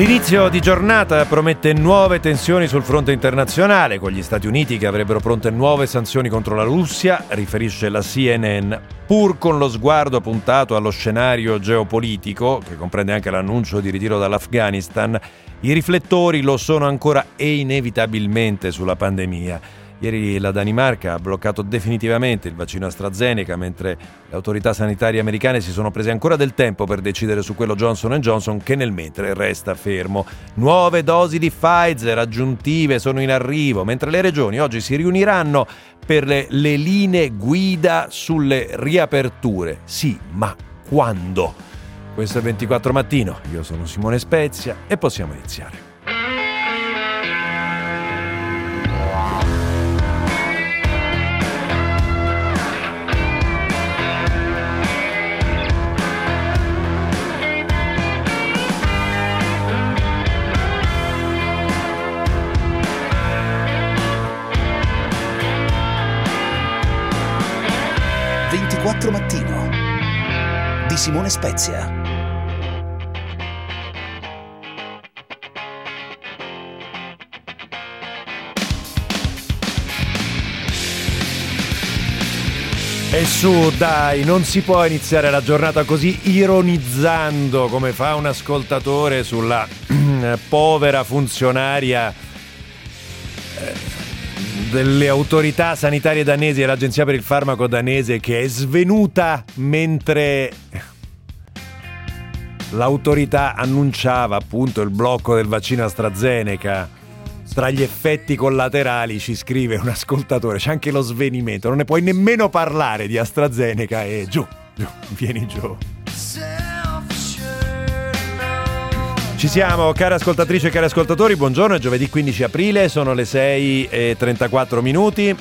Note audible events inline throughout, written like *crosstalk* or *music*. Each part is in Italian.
L'inizio di giornata promette nuove tensioni sul fronte internazionale, con gli Stati Uniti che avrebbero pronte nuove sanzioni contro la Russia, riferisce la CNN, pur con lo sguardo puntato allo scenario geopolitico, che comprende anche l'annuncio di ritiro dall'Afghanistan, i riflettori lo sono ancora e inevitabilmente sulla pandemia. Ieri la Danimarca ha bloccato definitivamente il vaccino AstraZeneca, mentre le autorità sanitarie americane si sono prese ancora del tempo per decidere su quello Johnson Johnson, che nel mentre resta fermo. Nuove dosi di Pfizer aggiuntive sono in arrivo, mentre le regioni oggi si riuniranno per le, le linee guida sulle riaperture. Sì, ma quando? Questo è 24 mattino, io sono Simone Spezia e possiamo iniziare. 4 Mattino di Simone Spezia. E su, dai, non si può iniziare la giornata così ironizzando come fa un ascoltatore sulla *clears throat* povera funzionaria delle autorità sanitarie danesi e l'Agenzia per il farmaco danese che è svenuta mentre l'autorità annunciava appunto il blocco del vaccino AstraZeneca. Tra gli effetti collaterali ci scrive un ascoltatore, c'è anche lo svenimento, non ne puoi nemmeno parlare di AstraZeneca e giù, giù, vieni giù. Ci siamo, care ascoltatrici e cari ascoltatori, buongiorno, è giovedì 15 aprile, sono le 6 e 34 minuti.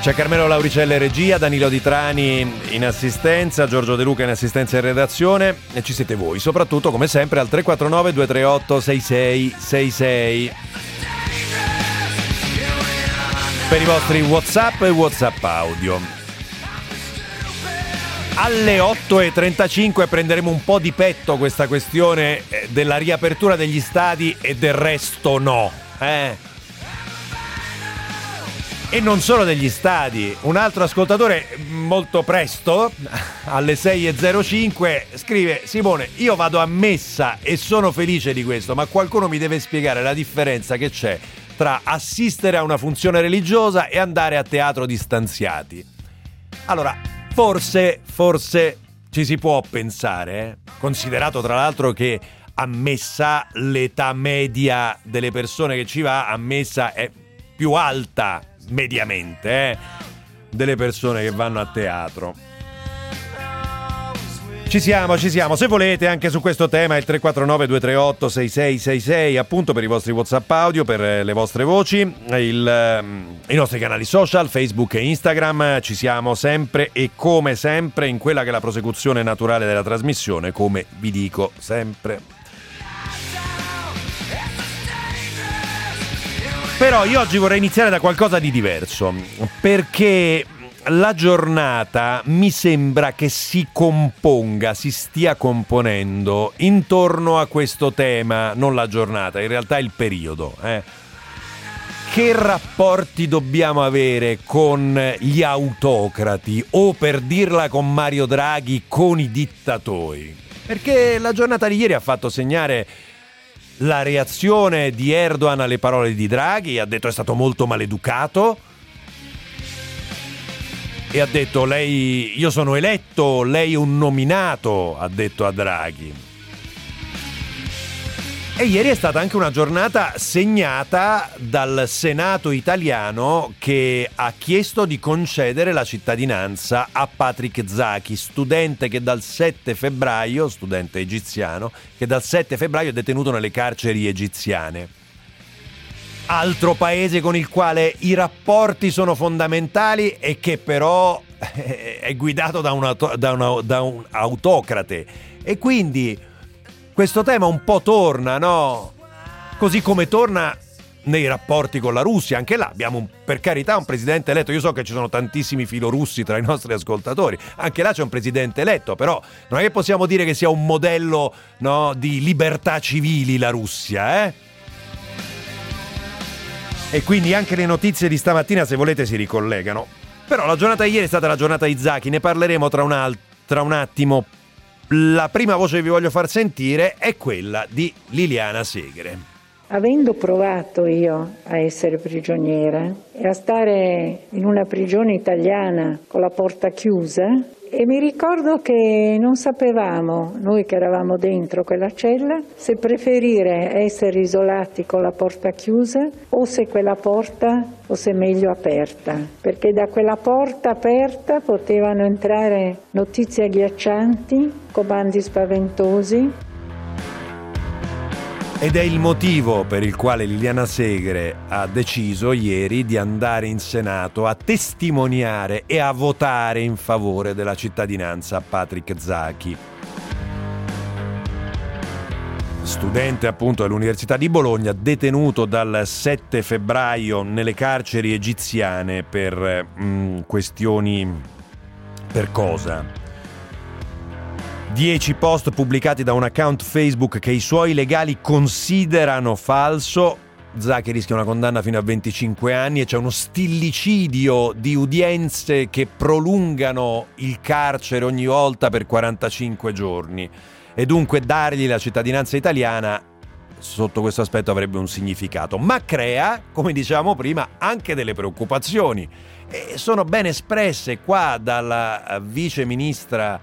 C'è Carmelo Lauricella in regia, Danilo Di Trani in assistenza, Giorgio De Luca in assistenza e redazione e ci siete voi, soprattutto come sempre al 349 238 6666. Per i vostri WhatsApp e WhatsApp audio alle 8.35 prenderemo un po' di petto questa questione eh, della riapertura degli stadi e del resto no. Eh? E non solo degli stadi, un altro ascoltatore molto presto, *laughs* alle 6.05, scrive Simone, io vado a messa e sono felice di questo, ma qualcuno mi deve spiegare la differenza che c'è tra assistere a una funzione religiosa e andare a teatro distanziati. Allora, Forse, forse ci si può pensare, eh? considerato tra l'altro che ammessa l'età media delle persone che ci va, ammessa è più alta mediamente eh? delle persone che vanno a teatro. Ci siamo, ci siamo. Se volete anche su questo tema il 349 238 6666 appunto per i vostri WhatsApp audio, per eh, le vostre voci, il, ehm, i nostri canali social, Facebook e Instagram, ci siamo sempre e come sempre in quella che è la prosecuzione naturale della trasmissione, come vi dico sempre. Però io oggi vorrei iniziare da qualcosa di diverso, perché la giornata mi sembra che si componga, si stia componendo intorno a questo tema, non la giornata, in realtà il periodo. Eh. Che rapporti dobbiamo avere con gli autocrati o per dirla con Mario Draghi con i dittatori? Perché la giornata di ieri ha fatto segnare la reazione di Erdogan alle parole di Draghi, ha detto è stato molto maleducato e ha detto lei io sono eletto, lei è un nominato, ha detto a Draghi. E ieri è stata anche una giornata segnata dal Senato italiano che ha chiesto di concedere la cittadinanza a Patrick Zaki, studente che dal 7 febbraio, studente egiziano, che dal 7 febbraio è detenuto nelle carceri egiziane altro paese con il quale i rapporti sono fondamentali e che però è guidato da, una, da, una, da un autocrate. E quindi questo tema un po' torna, no? Così come torna nei rapporti con la Russia. Anche là abbiamo un, per carità un presidente eletto. Io so che ci sono tantissimi filorussi tra i nostri ascoltatori. Anche là c'è un presidente eletto, però non è che possiamo dire che sia un modello no, di libertà civili la Russia, eh? E quindi anche le notizie di stamattina, se volete, si ricollegano. Però la giornata di ieri è stata la giornata Izaki, ne parleremo tra un, al- tra un attimo. La prima voce che vi voglio far sentire è quella di Liliana Segre. Avendo provato io a essere prigioniera e a stare in una prigione italiana con la porta chiusa, e mi ricordo che non sapevamo, noi che eravamo dentro quella cella, se preferire essere isolati con la porta chiusa o se quella porta fosse meglio aperta, perché da quella porta aperta potevano entrare notizie agghiaccianti, comandi spaventosi ed è il motivo per il quale Liliana Segre ha deciso ieri di andare in Senato a testimoniare e a votare in favore della cittadinanza a Patrick Zachi. Studente appunto dell'Università di Bologna, detenuto dal 7 febbraio nelle carceri egiziane per mm, questioni... per cosa? 10 post pubblicati da un account Facebook che i suoi legali considerano falso. Zacchi rischia una condanna fino a 25 anni e c'è uno stillicidio di udienze che prolungano il carcere ogni volta per 45 giorni. E dunque dargli la cittadinanza italiana sotto questo aspetto avrebbe un significato, ma crea, come dicevamo prima, anche delle preoccupazioni. E sono ben espresse qua dalla vice ministra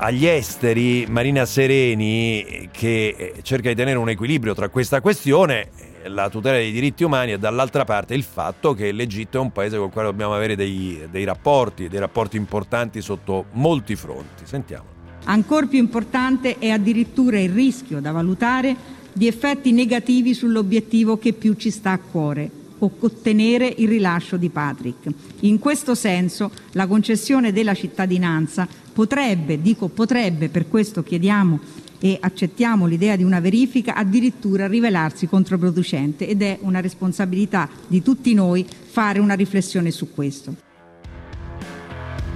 agli esteri Marina Sereni che eh, cerca di tenere un equilibrio tra questa questione la tutela dei diritti umani e dall'altra parte il fatto che l'Egitto è un paese con il quale dobbiamo avere dei, dei rapporti, dei rapporti importanti sotto molti fronti. Sentiamo. Ancora più importante è addirittura il rischio da valutare di effetti negativi sull'obiettivo che più ci sta a cuore, ottenere il rilascio di Patrick. In questo senso la concessione della cittadinanza potrebbe, dico potrebbe, per questo chiediamo e accettiamo l'idea di una verifica, addirittura rivelarsi controproducente ed è una responsabilità di tutti noi fare una riflessione su questo.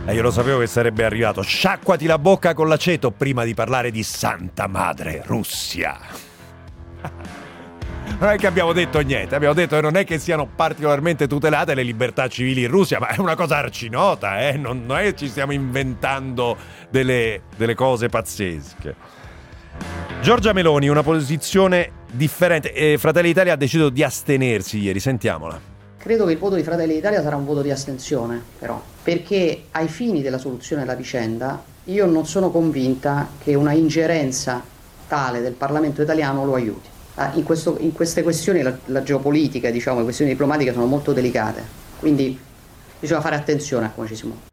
E io lo sapevo che sarebbe arrivato. Sciacquati la bocca con l'aceto prima di parlare di Santa Madre Russia non è che abbiamo detto niente, abbiamo detto che non è che siano particolarmente tutelate le libertà civili in Russia, ma è una cosa arcinota, eh? non, non, è che ci stiamo inventando delle, delle cose pazzesche. Giorgia Meloni, una posizione differente. Eh, Fratelli d'Italia ha deciso di astenersi ieri, sentiamola. Credo che il voto di Fratelli d'Italia sarà un voto di astensione, però, perché ai fini della soluzione della vicenda io non sono convinta che una ingerenza tale del Parlamento italiano lo aiuti. Ah, in, questo, in, queste questioni la, la geopolitica, diciamo, le questioni diplomatiche sono molto delicate, quindi bisogna fare attenzione a come ci si muove.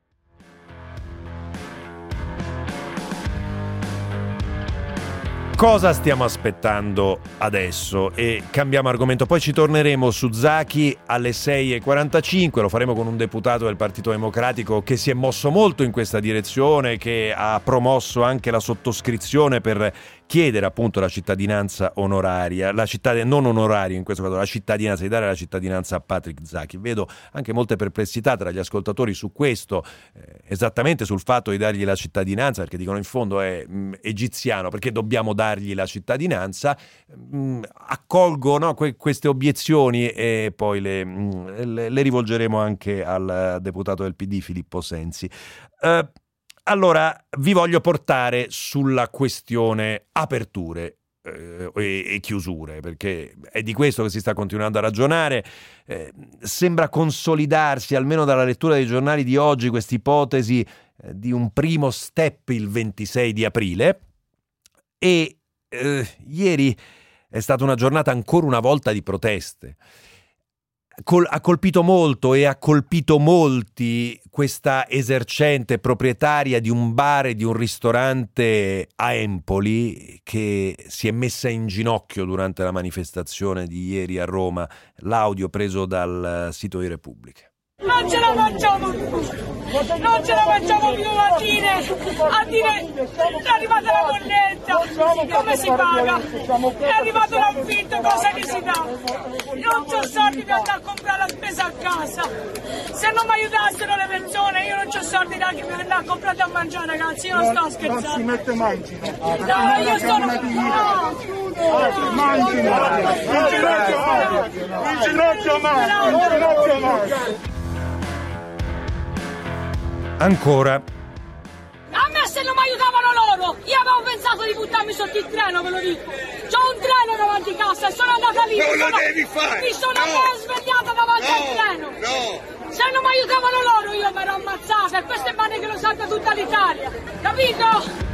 Cosa stiamo aspettando adesso? E cambiamo argomento, poi ci torneremo su Zaki alle 6.45, lo faremo con un deputato del Partito Democratico che si è mosso molto in questa direzione, che ha promosso anche la sottoscrizione per chiedere appunto la cittadinanza onoraria, la cittadinanza non onoraria in questo caso, la cittadinanza, di dare la cittadinanza a Patrick Zaki. Vedo anche molte perplessità tra gli ascoltatori su questo, eh, esattamente sul fatto di dargli la cittadinanza, perché dicono in fondo è mh, mm, egiziano, perché dobbiamo dargli la cittadinanza. Mh, mm, accolgo no, que- queste obiezioni e poi le, mh, mm, le, le, rivolgeremo anche al deputato del PD Filippo Sensi. Uh, allora, vi voglio portare sulla questione aperture eh, e, chiusure, perché è di questo che si sta continuando a ragionare. Eh, sembra consolidarsi, almeno dalla lettura dei giornali di oggi, questa ipotesi eh, di un primo step il 26 di aprile. E eh, ieri è stata una giornata ancora una volta di proteste col- ha colpito molto e ha colpito molti questa esercente proprietaria di un bar e di un ristorante a Empoli che si è messa in ginocchio durante la manifestazione di ieri a Roma. L'audio preso dal sito di Repubblica. Non ce la facciamo Non ce la facciamo più a dire, a dire è arrivata la bolletta, come si paga? È arrivato l'affitto, cosa che si dà? Non c'ho soldi per andare a comprare la spesa a casa. Se non mi aiutassero le persone, io non ho soldi neanche per andare a comprare a mangiare, ragazzi, io non sto scherzando. Non si mette mangi. No, io sono... No. Mangi, in ginocchio mangi, in ginocchio mangi, in ginocchio mangi. Ancora. A me se non mi aiutavano loro, io avevo pensato di buttarmi sotto il treno, ve lo dico. C'ho un treno davanti a casa e sono andata lì. Non lo sono, devi fare! Mi sono No! svegliata davanti No! al treno. No! Se non mi aiutavano loro io mi ero ammazzata e questo è male che lo sappia tutta l'Italia. Capito?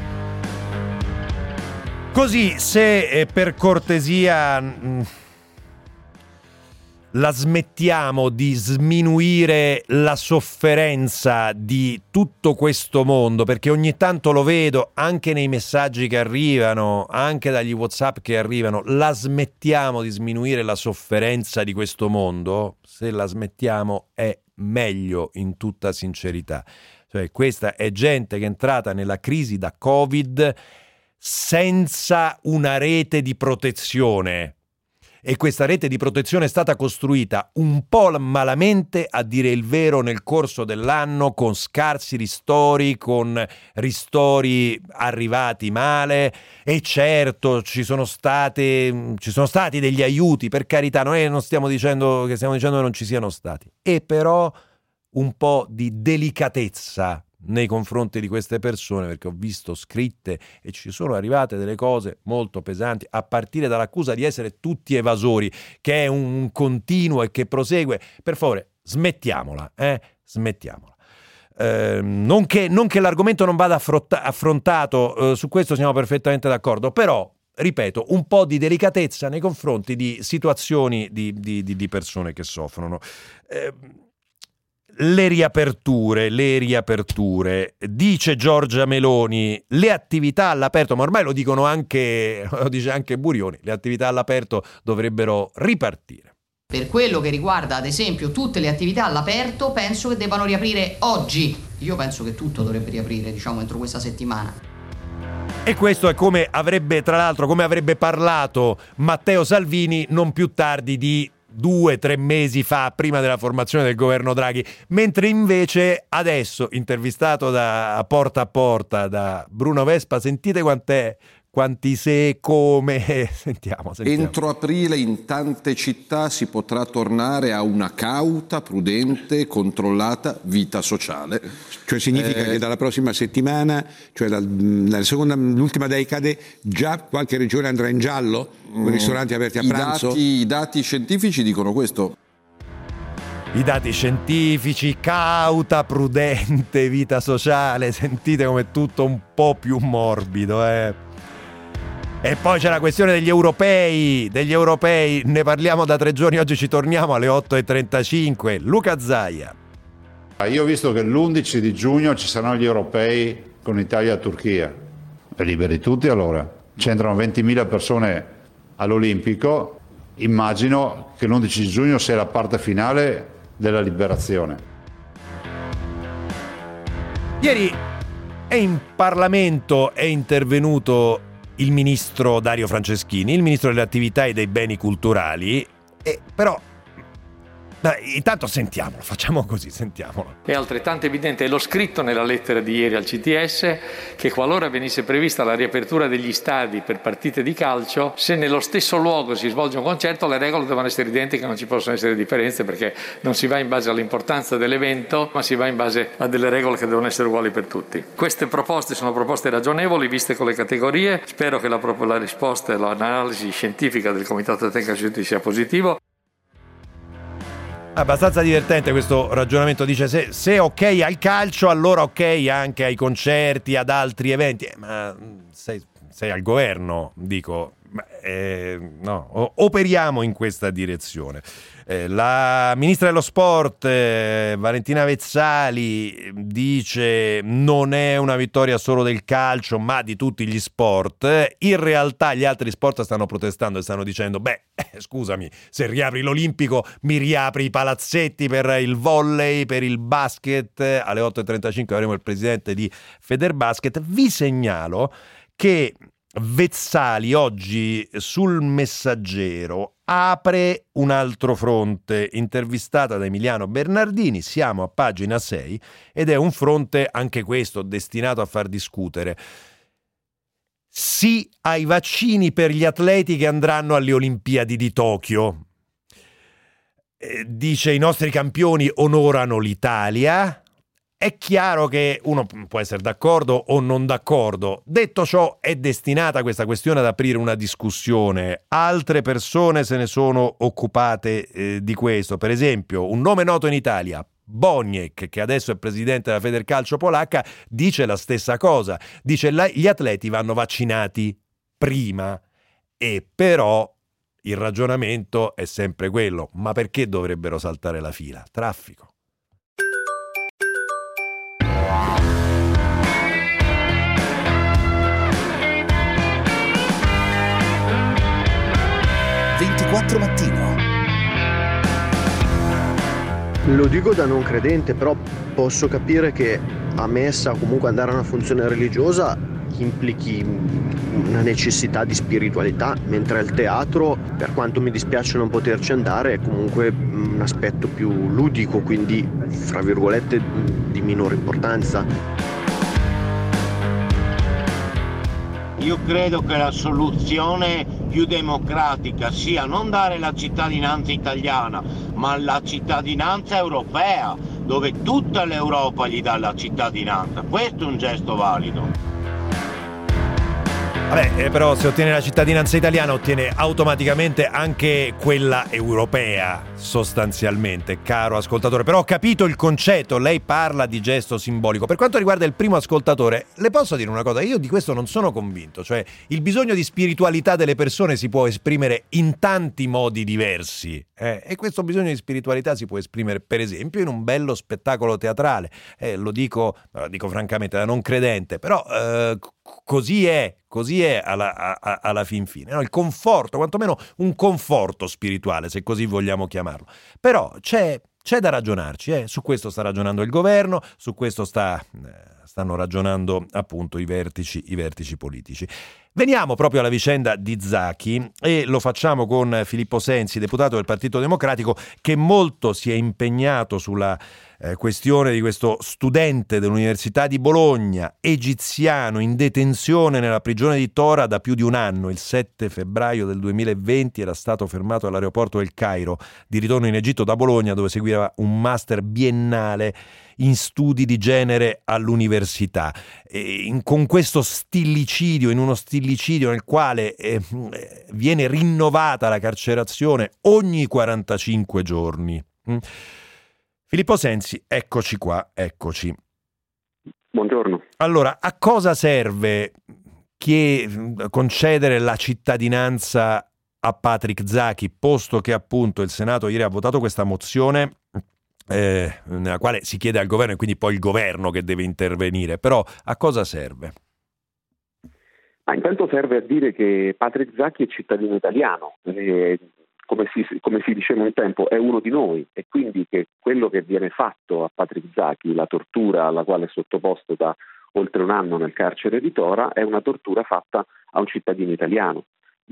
Così, se eh, per cortesia mh, la smettiamo di sminuire la sofferenza di tutto questo mondo, perché ogni tanto lo vedo anche nei messaggi che arrivano, anche dagli WhatsApp che arrivano, la smettiamo di sminuire la sofferenza di questo mondo, se la smettiamo è meglio in tutta sincerità. Cioè, questa è gente che è entrata nella crisi da Covid senza una rete di protezione. E questa rete di protezione è stata costruita un po' malamente, a dire il vero, nel corso dell'anno, con scarsi ristori, con ristori arrivati male. E certo, ci sono, state, ci sono stati degli aiuti, per carità, noi non stiamo dicendo che stiamo dicendo che non ci siano stati. E però un po' di delicatezza nei confronti di queste persone perché ho visto scritte e ci sono arrivate delle cose molto pesanti a partire dall'accusa di essere tutti evasori che è un continuo e che prosegue per favore smettiamola eh? smettiamola eh, non, che, non, che, l'argomento non vada affronta- affrontato eh, su questo siamo perfettamente d'accordo però ripeto, un po' di delicatezza nei confronti di situazioni di, di, di, di persone che soffrono. Eh, le riaperture, le riaperture, dice Giorgia Meloni, le attività all'aperto, ma ormai lo dicono anche, *laughs* lo dice anche Burioni, le attività all'aperto dovrebbero ripartire. Per quello che riguarda, ad esempio, tutte le attività all'aperto, penso che debbano riaprire oggi. Io penso che tutto dovrebbe riaprire, diciamo, entro questa settimana. E questo è come avrebbe, tra l'altro, come avrebbe parlato Matteo Salvini non più tardi di due, tre mesi fa, prima della formazione del governo Draghi, mentre invece adesso, intervistato da porta a porta da Bruno Vespa, sentite quant'è quanti se, come, *laughs* sentiamo, sentiamo. Entro aprile in tante città si potrà tornare a una cauta, prudente, controllata vita sociale. Cioè significa eh, che dalla prossima settimana, cioè dalla seconda, l'ultima decade, già qualche regione andrà in giallo? Con ristoranti aperti a i pranzo? Dati, I dati scientifici dicono questo. I dati scientifici, cauta, prudente, vita sociale, sentite come tutto un po' più morbido, eh. E poi c'è la questione degli europei, degli europei, ne parliamo da tre giorni, oggi ci torniamo alle 8.35. Luca Zaia. Io ho visto che l'11 di giugno ci saranno gli europei con Italia e Turchia. E liberi tutti allora. C'entrano 20.000 persone all'Olimpico. Immagino che l'11 di giugno sia la parte finale della liberazione. Ieri è in Parlamento è intervenuto il ministro Dario Franceschini, il ministro delle attività e dei beni culturali, e però Beh, intanto sentiamolo, facciamo così, sentiamolo. È altrettanto evidente, l'ho scritto nella lettera di ieri al CTS, che qualora venisse prevista la riapertura degli stadi per partite di calcio, se nello stesso luogo si svolge un concerto, le regole devono essere identiche, non ci possono essere differenze perché non si va in base all'importanza dell'evento, ma si va in base a delle regole che devono essere uguali per tutti. Queste proposte sono proposte ragionevoli, viste con le categorie, spero che la, la risposta e l'analisi scientifica del Comitato Tecnico Scientifico sia positivo. Abbastanza divertente questo ragionamento, dice se, se, ok al calcio allora ok anche ai concerti, ad altri eventi, eh, ma sei, sei al governo, dico, eh, no, operiamo in questa direzione. Eh, la ministra dello sport eh, Valentina Vezzali dice non è una vittoria solo del calcio ma di tutti gli sport. In realtà gli altri sport stanno protestando e stanno dicendo beh eh, scusami se riapri l'Olimpico mi riapri i palazzetti per il volley, per il basket. Alle 8.35 avremo il presidente di Federbasket. Vi segnalo che Vezzali oggi sul messaggero apre un altro fronte, intervistata da Emiliano Bernardini, siamo a pagina 6 ed è un fronte anche questo destinato a far discutere. Sì ai vaccini per gli atleti che andranno alle Olimpiadi di Tokyo. Eh, dice i nostri campioni onorano l'Italia, è chiaro che uno può essere d'accordo o non d'accordo. Detto ciò, è destinata questa questione ad aprire una discussione. Altre persone se ne sono occupate eh, di questo. Per esempio, un nome noto in Italia, Boniek, che adesso è presidente della Federcalcio polacca, dice la stessa cosa. Dice che gli atleti vanno vaccinati prima e però il ragionamento è sempre quello. Ma perché dovrebbero saltare la fila? Traffico. 24 mattino. Lo dico da non credente, però posso capire che a messa o comunque andare a una funzione religiosa implichi una necessità di spiritualità, mentre al teatro, per quanto mi dispiace non poterci andare, è comunque un aspetto più ludico, quindi fra virgolette di minore importanza. Io credo che la soluzione più democratica sia non dare la cittadinanza italiana, ma la cittadinanza europea, dove tutta l'Europa gli dà la cittadinanza. Questo è un gesto valido. Vabbè, eh, però se ottiene la cittadinanza italiana ottiene automaticamente anche quella europea, sostanzialmente, caro ascoltatore. Però ho capito il concetto, lei parla di gesto simbolico. Per quanto riguarda il primo ascoltatore, le posso dire una cosa, io di questo non sono convinto, cioè il bisogno di spiritualità delle persone si può esprimere in tanti modi diversi eh, e questo bisogno di spiritualità si può esprimere per esempio in un bello spettacolo teatrale. Eh, lo dico, lo dico francamente da non credente, però eh, così è, così è alla, a, alla fin fine. No? Il conforto, quantomeno un conforto spirituale, se così vogliamo chiamarlo. Però c'è, c'è da ragionarci, eh? su questo sta ragionando il governo, su questo sta, eh, stanno ragionando appunto i vertici, i vertici politici. Veniamo proprio alla vicenda di Zacchi e lo facciamo con Filippo Sensi, deputato del Partito Democratico, che molto si è impegnato sulla eh, questione di questo studente dell'Università di Bologna, egiziano, in detenzione nella prigione di Tora da più di un anno. Il 7 febbraio del 2020 era stato fermato all'aeroporto del Cairo, di ritorno in Egitto da Bologna, dove seguiva un master biennale in studi di genere all'università. In, con questo stillicidio, in uno stillicidio nel quale eh, viene rinnovata la carcerazione ogni 45 giorni. Mm. Filippo Sensi, eccoci qua, eccoci. Buongiorno. Allora, a cosa serve che, concedere la cittadinanza a Patrick Zachi, posto che appunto il Senato ieri ha votato questa mozione eh, nella quale si chiede al governo e quindi poi il governo che deve intervenire, però a cosa serve? Ah, intanto serve a dire che Patrick Zacchi è cittadino italiano, eh, come, si, come, si, diceva un tempo, è uno di noi e quindi che quello che viene fatto a Patrick Zacchi, la tortura alla quale è sottoposto da oltre un anno nel carcere di Tora, è una tortura fatta a un cittadino italiano.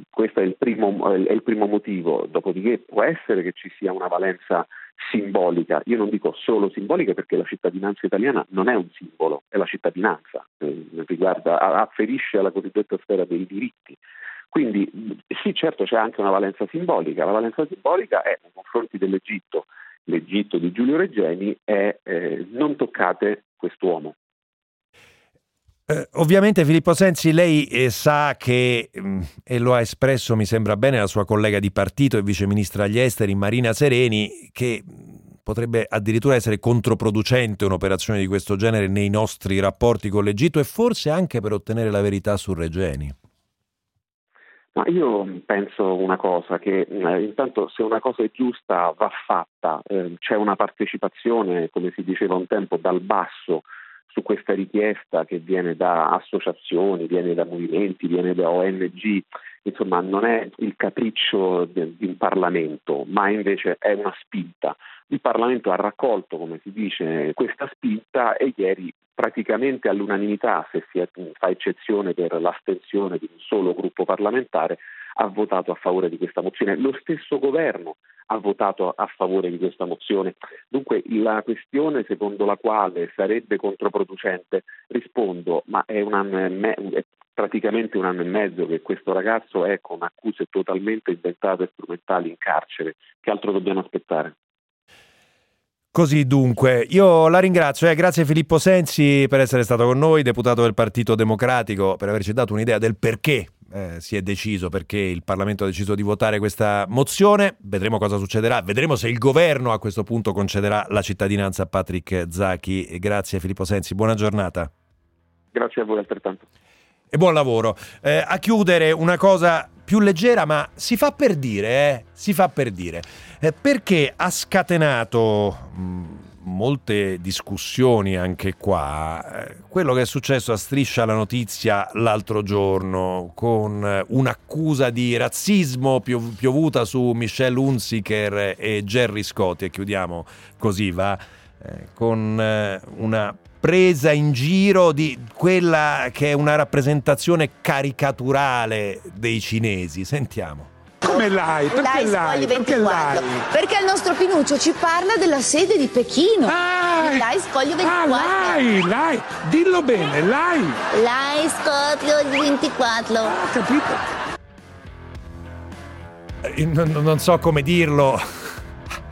Questo è il primo, è il primo motivo, dopodiché può essere che ci sia una valenza simbolica. Io non dico solo simbolica perché la cittadinanza italiana non è un simbolo, è la cittadinanza, eh, riguarda, afferisce alla cosiddetta sfera dei diritti. Quindi sì, certo c'è anche una valenza simbolica. La valenza simbolica è nei confronti dell'Egitto, l'Egitto di Giulio Reggeni, è eh, non toccate quest'uomo. Eh, ovviamente Filippo Sensi, lei eh, sa che, mh, mm, e lo ha espresso mi sembra bene la sua collega di partito e viceministra agli esteri Marina Sereni, che mm, potrebbe addirittura essere controproducente un'operazione di questo genere nei nostri rapporti con l'Egitto e forse anche per ottenere la verità su Regeni. Ma io penso una cosa, che eh, intanto se una cosa è giusta va fatta, eh, c'è una partecipazione, come si diceva un tempo, dal basso su questa richiesta che viene da associazioni, viene da movimenti, viene da ONG, insomma non è il capriccio di un Parlamento, ma invece è una spinta. Il Parlamento ha raccolto, come si dice, questa spinta e ieri praticamente all'unanimità, se si fa eccezione per l'astensione di un solo gruppo parlamentare, ha votato a favore di questa mozione. Lo stesso governo ha votato a favore di questa mozione. Dunque la questione secondo la quale sarebbe controproducente, rispondo, ma è, un anno e me- è praticamente un anno e mezzo che questo ragazzo è con accuse totalmente inventate e strumentali in carcere. Che altro dobbiamo aspettare? Così dunque, io la ringrazio, eh, grazie Filippo Sensi per essere stato con noi, deputato del Partito Democratico, per averci dato un'idea del perché eh, si è deciso, perché il Parlamento ha deciso di votare questa mozione, vedremo cosa succederà, vedremo se il governo a questo punto concederà la cittadinanza a Patrick Zacchi. Grazie Filippo Sensi, buona giornata. Grazie a voi altrettanto. E buon lavoro. Eh, a chiudere una cosa più leggera, ma si fa per dire, eh? si fa per dire, eh, perché ha scatenato mh, molte discussioni anche qua eh, quello che è successo a Striscia la Notizia l'altro giorno con eh, un'accusa di razzismo piov- piovuta su Michelle Hunziker e Jerry Scotti e chiudiamo così va eh, con una presa in giro di quella che è una rappresentazione caricaturale dei cinesi. Sentiamo. Come l'hai? Perché l'hai? Perché l'hai? Perché il nostro Pinuccio ci parla della sede di Pechino. Ah, l'hai Scoglio 24. Ah, l'hai, l'hai. Dillo bene, l'hai. L'hai Scoglio 24. Ho capito. Eh, non, non so come dirlo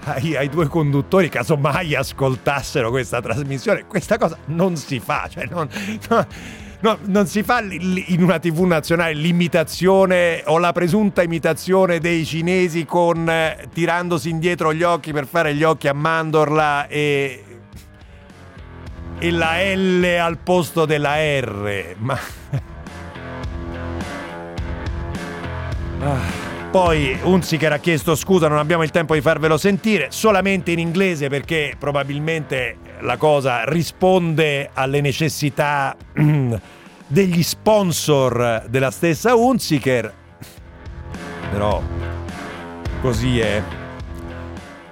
ai, ai, due conduttori, casomai ascoltassero questa trasmissione, questa cosa non si fa, cioè non, no, no, non si fa in una tv nazionale l'imitazione o la presunta imitazione dei cinesi con eh, tirandosi indietro gli occhi per fare gli occhi a mandorla e, e la L al posto della R, ma... *laughs* ah. Poi Unziker ha chiesto scusa, non abbiamo il tempo di farvelo sentire, solamente in inglese perché probabilmente la cosa risponde alle necessità degli sponsor della stessa Unziker. Però così è.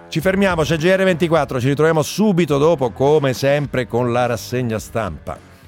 Ci fermiamo, c'è GR24, ci ritroviamo subito dopo come sempre con la rassegna stampa.